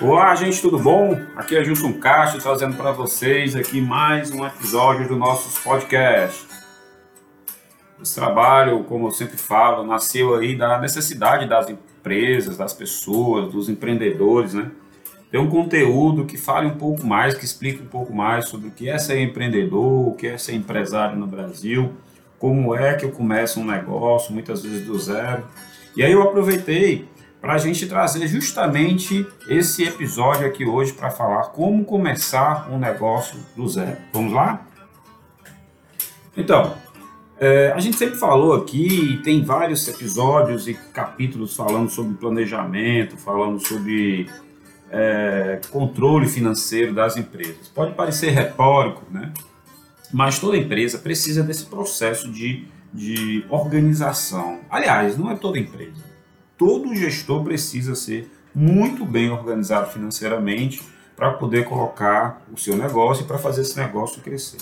Olá, gente, tudo bom? Aqui é Gilson Castro trazendo para vocês aqui mais um episódio do nosso podcast. Esse trabalho, como eu sempre falo, nasceu aí da necessidade das empresas, das pessoas, dos empreendedores, né? Ter um conteúdo que fale um pouco mais, que explique um pouco mais sobre o que é ser empreendedor, o que é ser empresário no Brasil, como é que eu começo um negócio, muitas vezes do zero. E aí eu aproveitei para a gente trazer justamente esse episódio aqui hoje para falar como começar um negócio do zero. Vamos lá? Então, é, a gente sempre falou aqui, tem vários episódios e capítulos falando sobre planejamento, falando sobre é, controle financeiro das empresas. Pode parecer retórico, né? Mas toda empresa precisa desse processo de, de organização. Aliás, não é toda empresa todo gestor precisa ser muito bem organizado financeiramente para poder colocar o seu negócio e para fazer esse negócio crescer.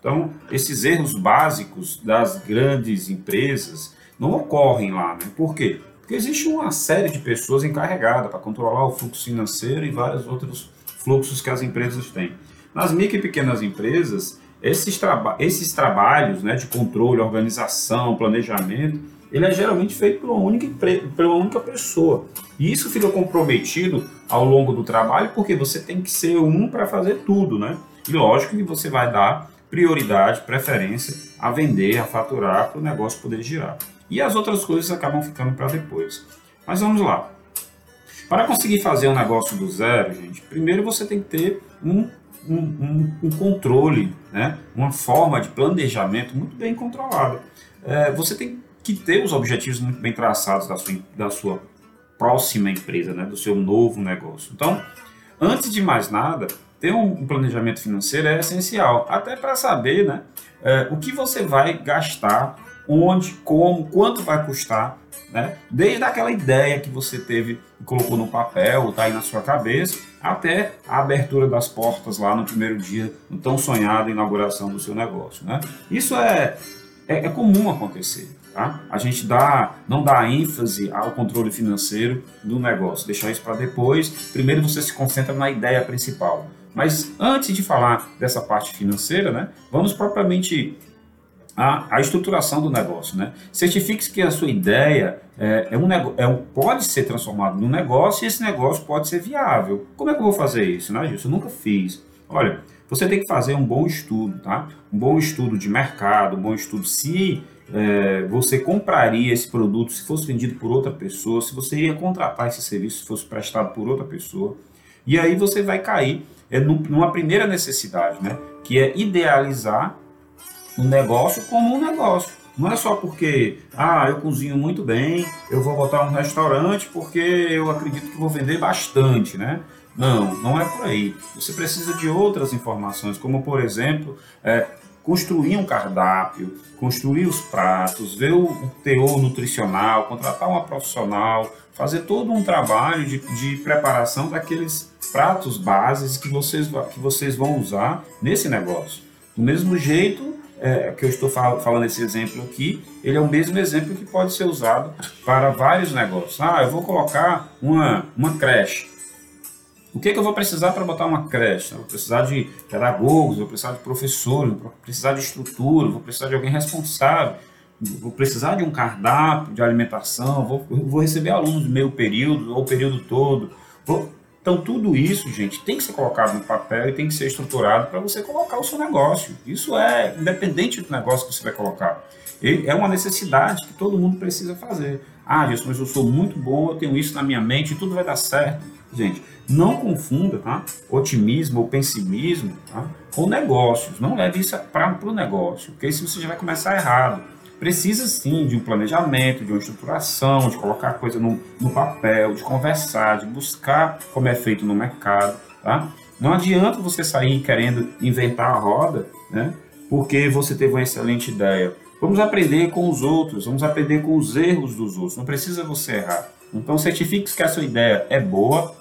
Então, esses erros básicos das grandes empresas não ocorrem lá, né? Por quê? Porque existe uma série de pessoas encarregadas para controlar o fluxo financeiro e vários outros fluxos que as empresas têm. Nas micro e pequenas empresas, esses, traba esses trabalhos né, de controle, organização, planejamento, ele é geralmente feito por uma única, por uma única pessoa. E isso fica comprometido ao longo do trabalho, porque você tem que ser um para fazer tudo, né? E lógico que você vai dar prioridade, preferência a vender, a faturar, para o negócio poder girar. E as outras coisas acabam ficando para depois. Mas vamos lá. Para conseguir fazer um negócio do zero, gente, primeiro você tem que ter um, um, um, um controle, né? uma forma de planejamento muito bem controlada. É, você tem que ter os objetivos muito bem traçados da sua, da sua próxima empresa, né, do seu novo negócio. Então, antes de mais nada, ter um planejamento financeiro é essencial, até para saber né, é, o que você vai gastar, onde, como, quanto vai custar, né, desde aquela ideia que você teve colocou no papel, está aí na sua cabeça, até a abertura das portas lá no primeiro dia, no tão sonhada inauguração do seu negócio. Né? Isso é, é, é comum acontecer. Tá? A gente dá, não dá ênfase ao controle financeiro do negócio, deixar isso para depois. Primeiro você se concentra na ideia principal. Mas antes de falar dessa parte financeira, né, vamos propriamente a, a estruturação do negócio. Né? Certifique-se que a sua ideia é, é um, é um, pode ser transformado num negócio e esse negócio pode ser viável. Como é que eu vou fazer isso? Né, Gilson? Eu nunca fiz. Olha, você tem que fazer um bom estudo, tá? Um bom estudo de mercado, um bom estudo se é, você compraria esse produto se fosse vendido por outra pessoa, se você iria contratar esse serviço se fosse prestado por outra pessoa. E aí você vai cair é, numa primeira necessidade, né? Que é idealizar o um negócio como um negócio. Não é só porque, ah, eu cozinho muito bem, eu vou botar um restaurante porque eu acredito que vou vender bastante, né? Não, não é por aí. Você precisa de outras informações, como por exemplo, é, construir um cardápio, construir os pratos, ver o teor nutricional, contratar uma profissional, fazer todo um trabalho de, de preparação daqueles pratos bases que vocês, que vocês vão usar nesse negócio. Do mesmo jeito é, que eu estou fal falando esse exemplo aqui, ele é o mesmo exemplo que pode ser usado para vários negócios. Ah, eu vou colocar uma, uma creche. O que, é que eu vou precisar para botar uma creche? Eu vou precisar de pedagogos, vou precisar de professores, vou precisar de estrutura, vou precisar de alguém responsável, vou precisar de um cardápio de alimentação, vou, vou receber alunos meio período ou período todo. Vou... Então, tudo isso, gente, tem que ser colocado no papel e tem que ser estruturado para você colocar o seu negócio. Isso é independente do negócio que você vai colocar. É uma necessidade que todo mundo precisa fazer. Ah, Wilson, mas eu sou muito bom, eu tenho isso na minha mente, tudo vai dar certo. Gente, não confunda tá? otimismo ou pessimismo tá? com negócios. Não leve isso para o negócio, porque isso você já vai começar errado. Precisa sim de um planejamento, de uma estruturação, de colocar a coisa no, no papel, de conversar, de buscar como é feito no mercado. Tá? Não adianta você sair querendo inventar a roda, né? porque você teve uma excelente ideia. Vamos aprender com os outros, vamos aprender com os erros dos outros. Não precisa você errar. Então certifique que a sua ideia é boa,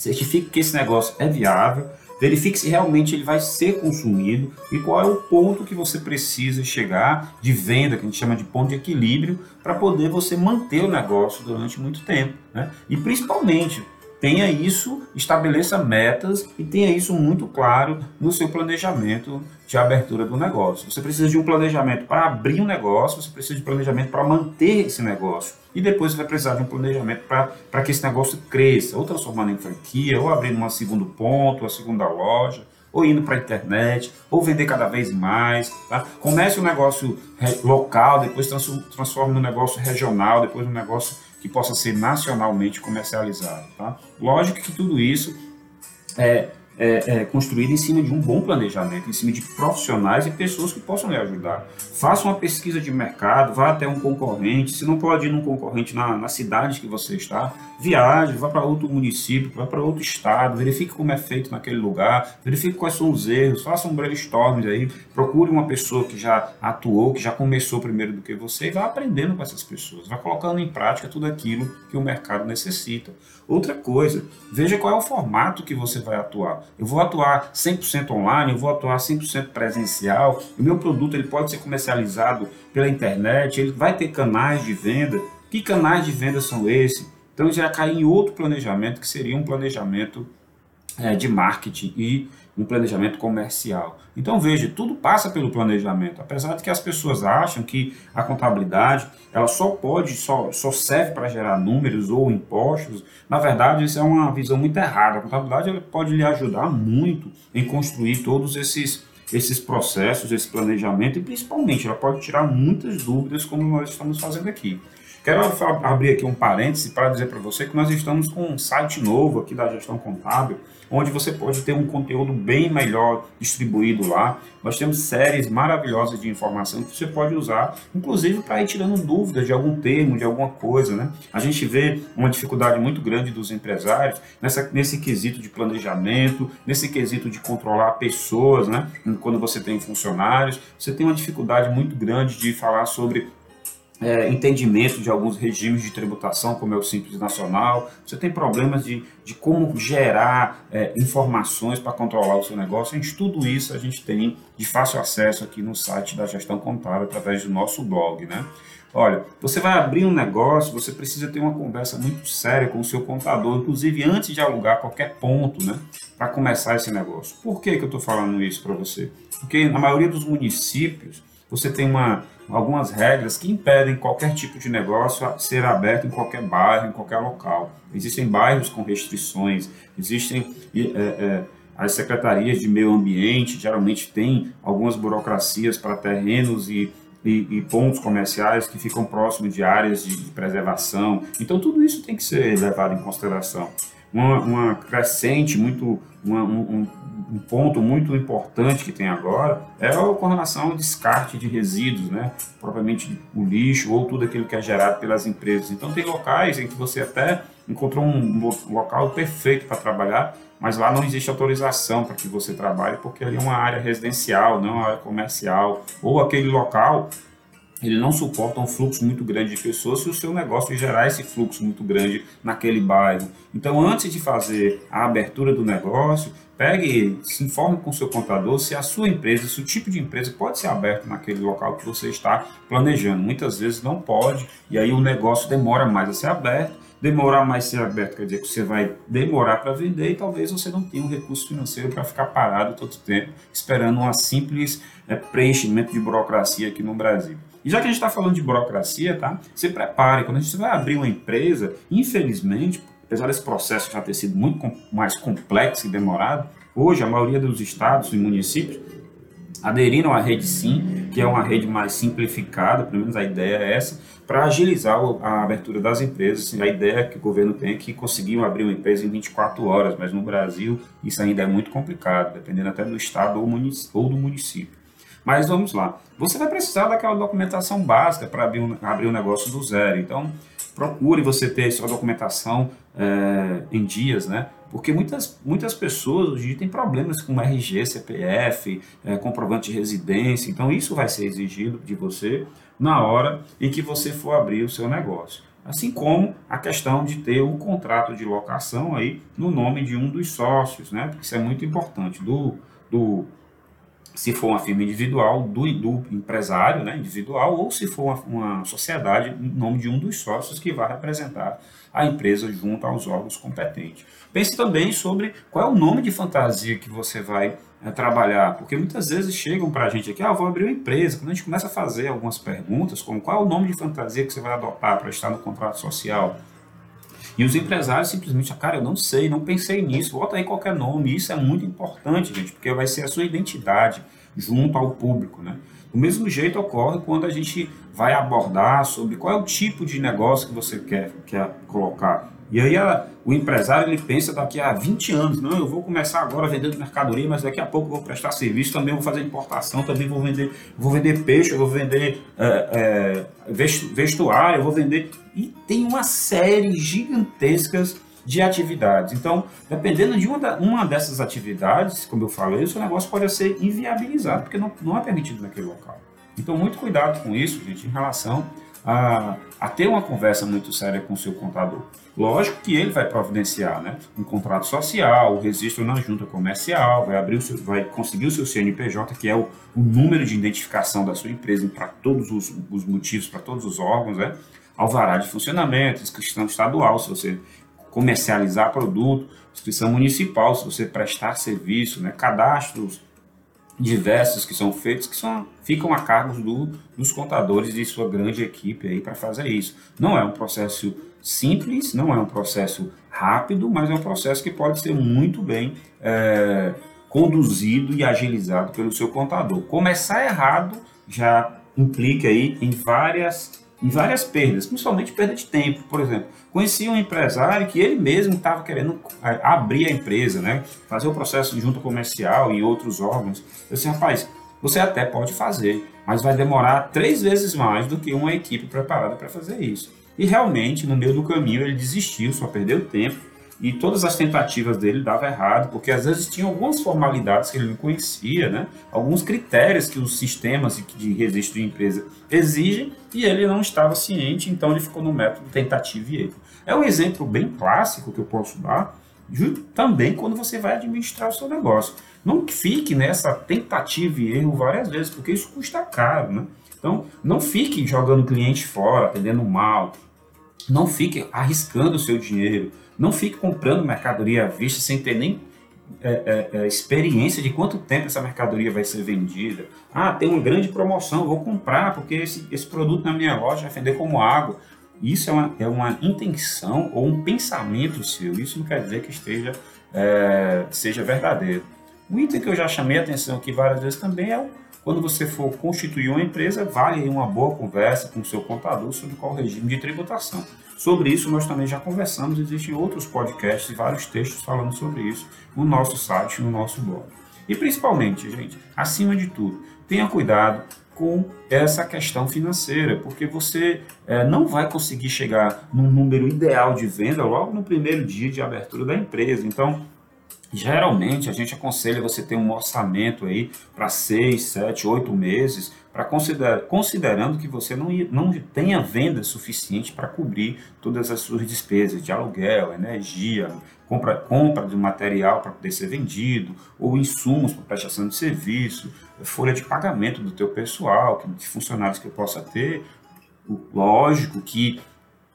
certifique que esse negócio é viável, verifique se realmente ele vai ser consumido e qual é o ponto que você precisa chegar de venda, que a gente chama de ponto de equilíbrio, para poder você manter o negócio durante muito tempo. Né? E principalmente, tenha isso, estabeleça metas e tenha isso muito claro no seu planejamento de abertura do negócio. Você precisa de um planejamento para abrir um negócio, você precisa de planejamento para manter esse negócio. E depois você vai precisar de um planejamento para que esse negócio cresça, ou transformando em franquia, ou abrindo um segundo ponto, uma segunda loja, ou indo para a internet, ou vender cada vez mais. Tá? Comece um negócio local, depois transforme no negócio regional, depois no negócio que possa ser nacionalmente comercializado. Tá? Lógico que tudo isso é, é, é, construído em cima de um bom planejamento, em cima de profissionais e pessoas que possam lhe ajudar. Faça uma pesquisa de mercado, vá até um concorrente. Se não pode ir num concorrente na, na cidade que você está, viaje, vá para outro município, vá para outro estado, verifique como é feito naquele lugar, verifique quais são os erros, faça um brainstorm aí, procure uma pessoa que já atuou, que já começou primeiro do que você e vá aprendendo com essas pessoas, vá colocando em prática tudo aquilo que o mercado necessita. Outra coisa, veja qual é o formato que você vai atuar. Eu vou atuar 100% online, eu vou atuar 100% presencial. O meu produto ele pode ser comercializado pela internet, ele vai ter canais de venda. Que canais de venda são esses? Então já cai em outro planejamento que seria um planejamento é, de marketing e um planejamento comercial. Então veja, tudo passa pelo planejamento, apesar de que as pessoas acham que a contabilidade ela só pode, só, só serve para gerar números ou impostos. Na verdade, isso é uma visão muito errada. A contabilidade ela pode lhe ajudar muito em construir todos esses esses processos, esse planejamento e principalmente ela pode tirar muitas dúvidas como nós estamos fazendo aqui. Quero abrir aqui um parêntese para dizer para você que nós estamos com um site novo aqui da gestão contábil, onde você pode ter um conteúdo bem melhor distribuído lá. Nós temos séries maravilhosas de informação que você pode usar, inclusive para ir tirando dúvidas de algum termo, de alguma coisa. Né? A gente vê uma dificuldade muito grande dos empresários nessa, nesse quesito de planejamento, nesse quesito de controlar pessoas, né? quando você tem funcionários. Você tem uma dificuldade muito grande de falar sobre é, entendimento de alguns regimes de tributação, como é o Simples Nacional, você tem problemas de, de como gerar é, informações para controlar o seu negócio. Gente, tudo isso a gente tem de fácil acesso aqui no site da Gestão Contábil, através do nosso blog. Né? Olha, você vai abrir um negócio, você precisa ter uma conversa muito séria com o seu contador, inclusive antes de alugar qualquer ponto, né, para começar esse negócio. Por que, que eu estou falando isso para você? Porque na maioria dos municípios, você tem uma, algumas regras que impedem qualquer tipo de negócio a ser aberto em qualquer bairro, em qualquer local. Existem bairros com restrições, existem é, é, as secretarias de meio ambiente, geralmente têm algumas burocracias para terrenos e, e, e, pontos comerciais que ficam próximos de áreas de, de preservação. Então, tudo isso tem que ser levado em consideração. Uma, uma crescente muito, uma, um, um ponto muito importante que tem agora é a com relação ao descarte de resíduos, né? propriamente o lixo ou tudo aquilo que é gerado pelas empresas. Então tem locais em que você até encontrou um local perfeito para trabalhar, mas lá não existe autorização para que você trabalhe, porque ali é uma área residencial, não é uma área comercial, ou aquele local ele não suporta um fluxo muito grande de pessoas se o seu negócio gerar esse fluxo muito grande naquele bairro. Então, antes de fazer a abertura do negócio, pegue, se informe com o seu contador se a sua empresa, se o tipo de empresa pode ser aberto naquele local que você está planejando. Muitas vezes não pode, e aí o negócio demora mais a ser aberto. Demorar mais ser aberto quer dizer que você vai demorar para vender e talvez você não tenha um recurso financeiro para ficar parado todo o tempo esperando um simples é, preenchimento de burocracia aqui no Brasil. E já que a gente está falando de burocracia, tá? Se prepare, quando a gente vai abrir uma empresa, infelizmente, apesar desse processo já ter sido muito mais complexo e demorado, hoje a maioria dos estados e municípios aderiram à rede SIM, que é uma rede mais simplificada, pelo menos a ideia é essa, para agilizar a abertura das empresas. A ideia que o governo tem é que conseguiam abrir uma empresa em 24 horas, mas no Brasil isso ainda é muito complicado, dependendo até do estado ou do município. Mas vamos lá. Você vai precisar daquela documentação básica para abrir, um, abrir um negócio do zero. Então, procure você ter sua documentação é, em dias, né? Porque muitas, muitas pessoas hoje têm problemas com RG, CPF, é, comprovante de residência. Então, isso vai ser exigido de você na hora em que você for abrir o seu negócio. Assim como a questão de ter o contrato de locação aí no nome de um dos sócios, né? Porque isso é muito importante, do, do se for uma firma individual, do, do empresário né, individual, ou se for uma, uma sociedade, em nome de um dos sócios que vai representar a empresa junto aos órgãos competentes. Pense também sobre qual é o nome de fantasia que você vai é, trabalhar, porque muitas vezes chegam para a gente aqui, ah, vou abrir uma empresa. Quando a gente começa a fazer algumas perguntas, como qual é o nome de fantasia que você vai adotar para estar no contrato social, e os empresários simplesmente, cara, eu não sei, não pensei nisso, bota aí qualquer nome. Isso é muito importante, gente, porque vai ser a sua identidade junto ao público, né? Do mesmo jeito ocorre quando a gente vai abordar sobre qual é o tipo de negócio que você quer, quer colocar. E aí a, o empresário ele pensa daqui a 20 anos, não, eu vou começar agora vendendo mercadoria, mas daqui a pouco vou prestar serviço, também vou fazer importação, também vou vender, vou vender peixe, vou vender é, é, vestuário, vou vender. E tem uma série gigantescas de atividades. Então, dependendo de uma, uma dessas atividades, como eu falei, o seu negócio pode ser inviabilizado, porque não, não é permitido naquele local. Então, muito cuidado com isso, gente, em relação a, a ter uma conversa muito séria com o seu contador. Lógico que ele vai providenciar né, um contrato social, o registro na junta comercial, vai, abrir seu, vai conseguir o seu CNPJ, que é o, o número de identificação da sua empresa para todos os, os motivos, para todos os órgãos, né? alvará de funcionamento, inscrição estadual, se você comercializar produto, inscrição municipal, se você prestar serviço, né? cadastros diversos que são feitos que são, ficam a cargo do, dos contadores e sua grande equipe aí para fazer isso. Não é um processo simples, não é um processo rápido, mas é um processo que pode ser muito bem é, conduzido e agilizado pelo seu contador. Começar errado já implica aí em várias em várias perdas, principalmente perda de tempo. Por exemplo, conheci um empresário que ele mesmo estava querendo é, abrir a empresa, né? fazer o processo de junta comercial e outros órgãos. Eu disse, rapaz, você até pode fazer, mas vai demorar três vezes mais do que uma equipe preparada para fazer isso. E realmente, no meio do caminho, ele desistiu, só perdeu tempo e todas as tentativas dele davam errado, porque às vezes tinha algumas formalidades que ele não conhecia, né? alguns critérios que os sistemas de registro de empresa exigem e ele não estava ciente, então ele ficou no método tentativa e erro. É um exemplo bem clássico que eu posso dar também quando você vai administrar o seu negócio. Não fique nessa tentativa e erro várias vezes, porque isso custa caro. Né? Então, não fique jogando cliente fora, atendendo mal, não fique arriscando o seu dinheiro, não fique comprando mercadoria à vista sem ter nem é, é, é, experiência de quanto tempo essa mercadoria vai ser vendida. Ah, tem uma grande promoção, vou comprar porque esse, esse produto na minha loja vai vender como água. Isso é uma, é uma intenção ou um pensamento seu. Isso não quer dizer que esteja é, seja verdadeiro. Um item que eu já chamei a atenção aqui várias vezes também é quando você for constituir uma empresa, vale uma boa conversa com o seu contador sobre qual regime de tributação. Sobre isso, nós também já conversamos, existem outros podcasts e vários textos falando sobre isso no nosso site, no nosso blog. E principalmente, gente, acima de tudo, tenha cuidado com essa questão financeira, porque você é, não vai conseguir chegar num número ideal de venda logo no primeiro dia de abertura da empresa. Então, geralmente a gente aconselha você ter um orçamento aí para seis, sete, oito meses para considerar, considerando que você não, não tenha venda suficiente para cobrir todas as suas despesas de aluguel, energia, compra, compra de material para poder ser vendido, ou insumos para prestação de serviço, folha de pagamento do teu pessoal, de funcionários que possa ter. Lógico que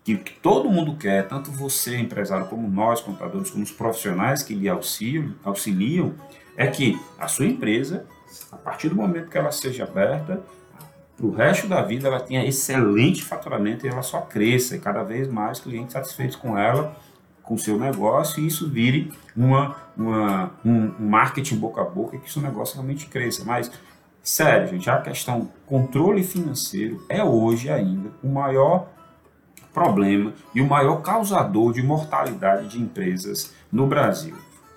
que, que, todo mundo quer, tanto você, empresário, como nós, contadores, como os profissionais que lhe auxiliam, auxiliam é que a sua empresa a partir do momento que ela seja aberta, para o resto da vida ela tenha excelente faturamento e ela só cresça e cada vez mais clientes satisfeitos com ela, com o seu negócio e isso vire uma, uma, um, marketing boca a boca que o seu negócio realmente cresça. Mas, sério, gente, a questão controle financeiro é hoje ainda o maior problema e o maior causador de mortalidade de empresas no Brasil.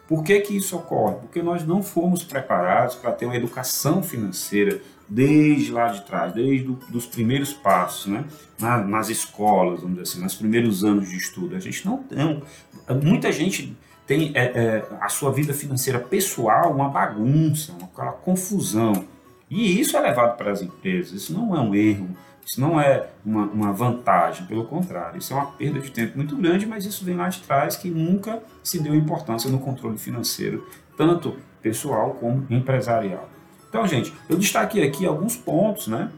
Por que, que isso ocorre? Porque nós não fomos preparados para ter uma educação financeira desde lá de trás, desde os primeiros passos, né? Na, nas escolas, vamos dizer assim, nos primeiros anos de estudo. A gente não tem. Muita gente tem é, é, a sua vida financeira pessoal uma bagunça, uma confusão. E isso é levado para as empresas. Isso não é um erro isso não é uma, uma, vantagem, pelo contrário, isso é uma perda de tempo muito grande, mas isso vem lá de trás que nunca se deu importância no controle financeiro, tanto pessoal como empresarial. Então, gente, eu destaquei aqui alguns pontos, né?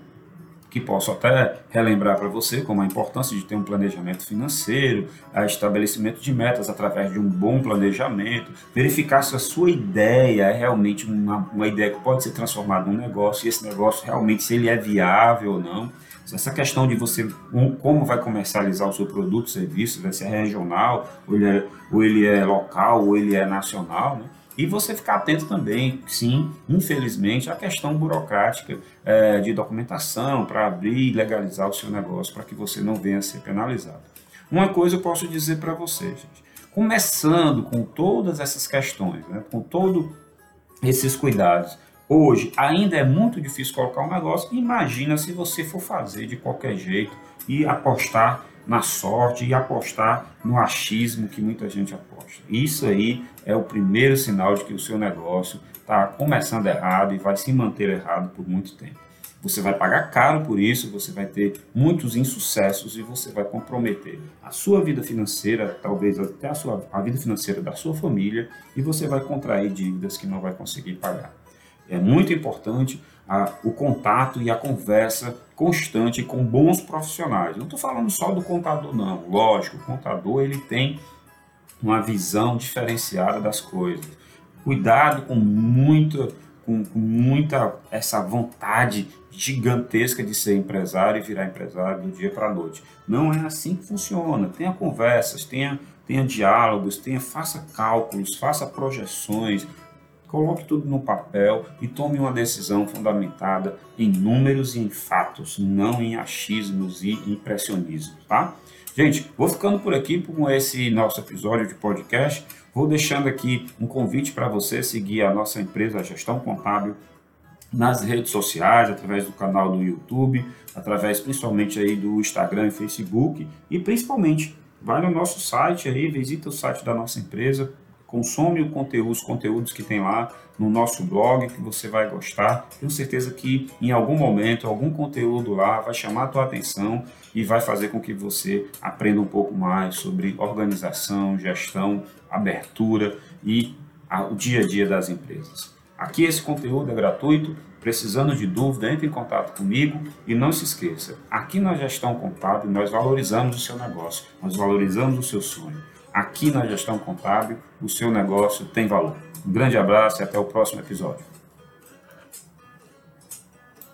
que posso até relembrar para você, como a importância de ter um planejamento financeiro, a estabelecimento de metas através de um bom planejamento, verificar se a sua ideia é realmente uma, uma ideia que pode ser transformada num negócio, e esse negócio realmente se ele é viável ou não. Essa questão de você, como vai comercializar o seu produto, serviço, vai ser regional, ou ele é, ou ele é local, ou ele é nacional, né? E você ficar atento também, sim, infelizmente, à questão burocrática é, de documentação para abrir e legalizar o seu negócio para que você não venha a ser penalizado. Uma coisa eu posso dizer para você, gente. Começando com todas essas questões, né, com todos esses cuidados, hoje ainda é muito difícil colocar um negócio. Imagina se você for fazer de qualquer jeito e apostar na sorte e apostar no achismo que muita gente aposta. Isso aí é o primeiro sinal de que o seu negócio está começando errado e vai se manter errado por muito tempo. Você vai pagar caro por isso, você vai ter muitos insucessos e você vai comprometer a sua vida financeira, talvez até a, sua, a vida financeira da sua família, e você vai contrair dívidas que não vai conseguir pagar. É muito importante a, o contato e a conversa constante com bons profissionais. Não estou falando só do contador, não. Lógico, o contador ele tem uma visão diferenciada das coisas. Cuidado com muita, com, com muita essa vontade gigantesca de ser empresário e virar empresário do dia para a noite. Não é assim que funciona. Tenha conversas, tenha, tenha diálogos, tenha, faça cálculos, faça projeções, Coloque tudo no papel e tome uma decisão fundamentada em números e em fatos, não em achismos e impressionismos, tá? Gente, vou ficando por aqui com esse nosso episódio de podcast. Vou deixando aqui um convite para você seguir a nossa empresa Gestão Contábil nas redes sociais, através do canal do YouTube, através principalmente aí do Instagram e Facebook e principalmente vai no nosso site aí, visita o site da nossa empresa, consome o conteúdo, os conteúdos que tem lá no nosso blog, que você vai gostar. Tenho certeza que em algum momento, algum conteúdo lá vai chamar a tua atenção e vai fazer com que você aprenda um pouco mais sobre organização, gestão, abertura e o dia a dia das empresas. Aqui esse conteúdo é gratuito, precisando de dúvida, entre em contato comigo e não se esqueça, aqui na Gestão Contábil nós valorizamos o seu negócio, nós valorizamos o seu sonho. Aqui na Gestão Contábil, o seu negócio tem valor. Um grande abraço e até o próximo episódio.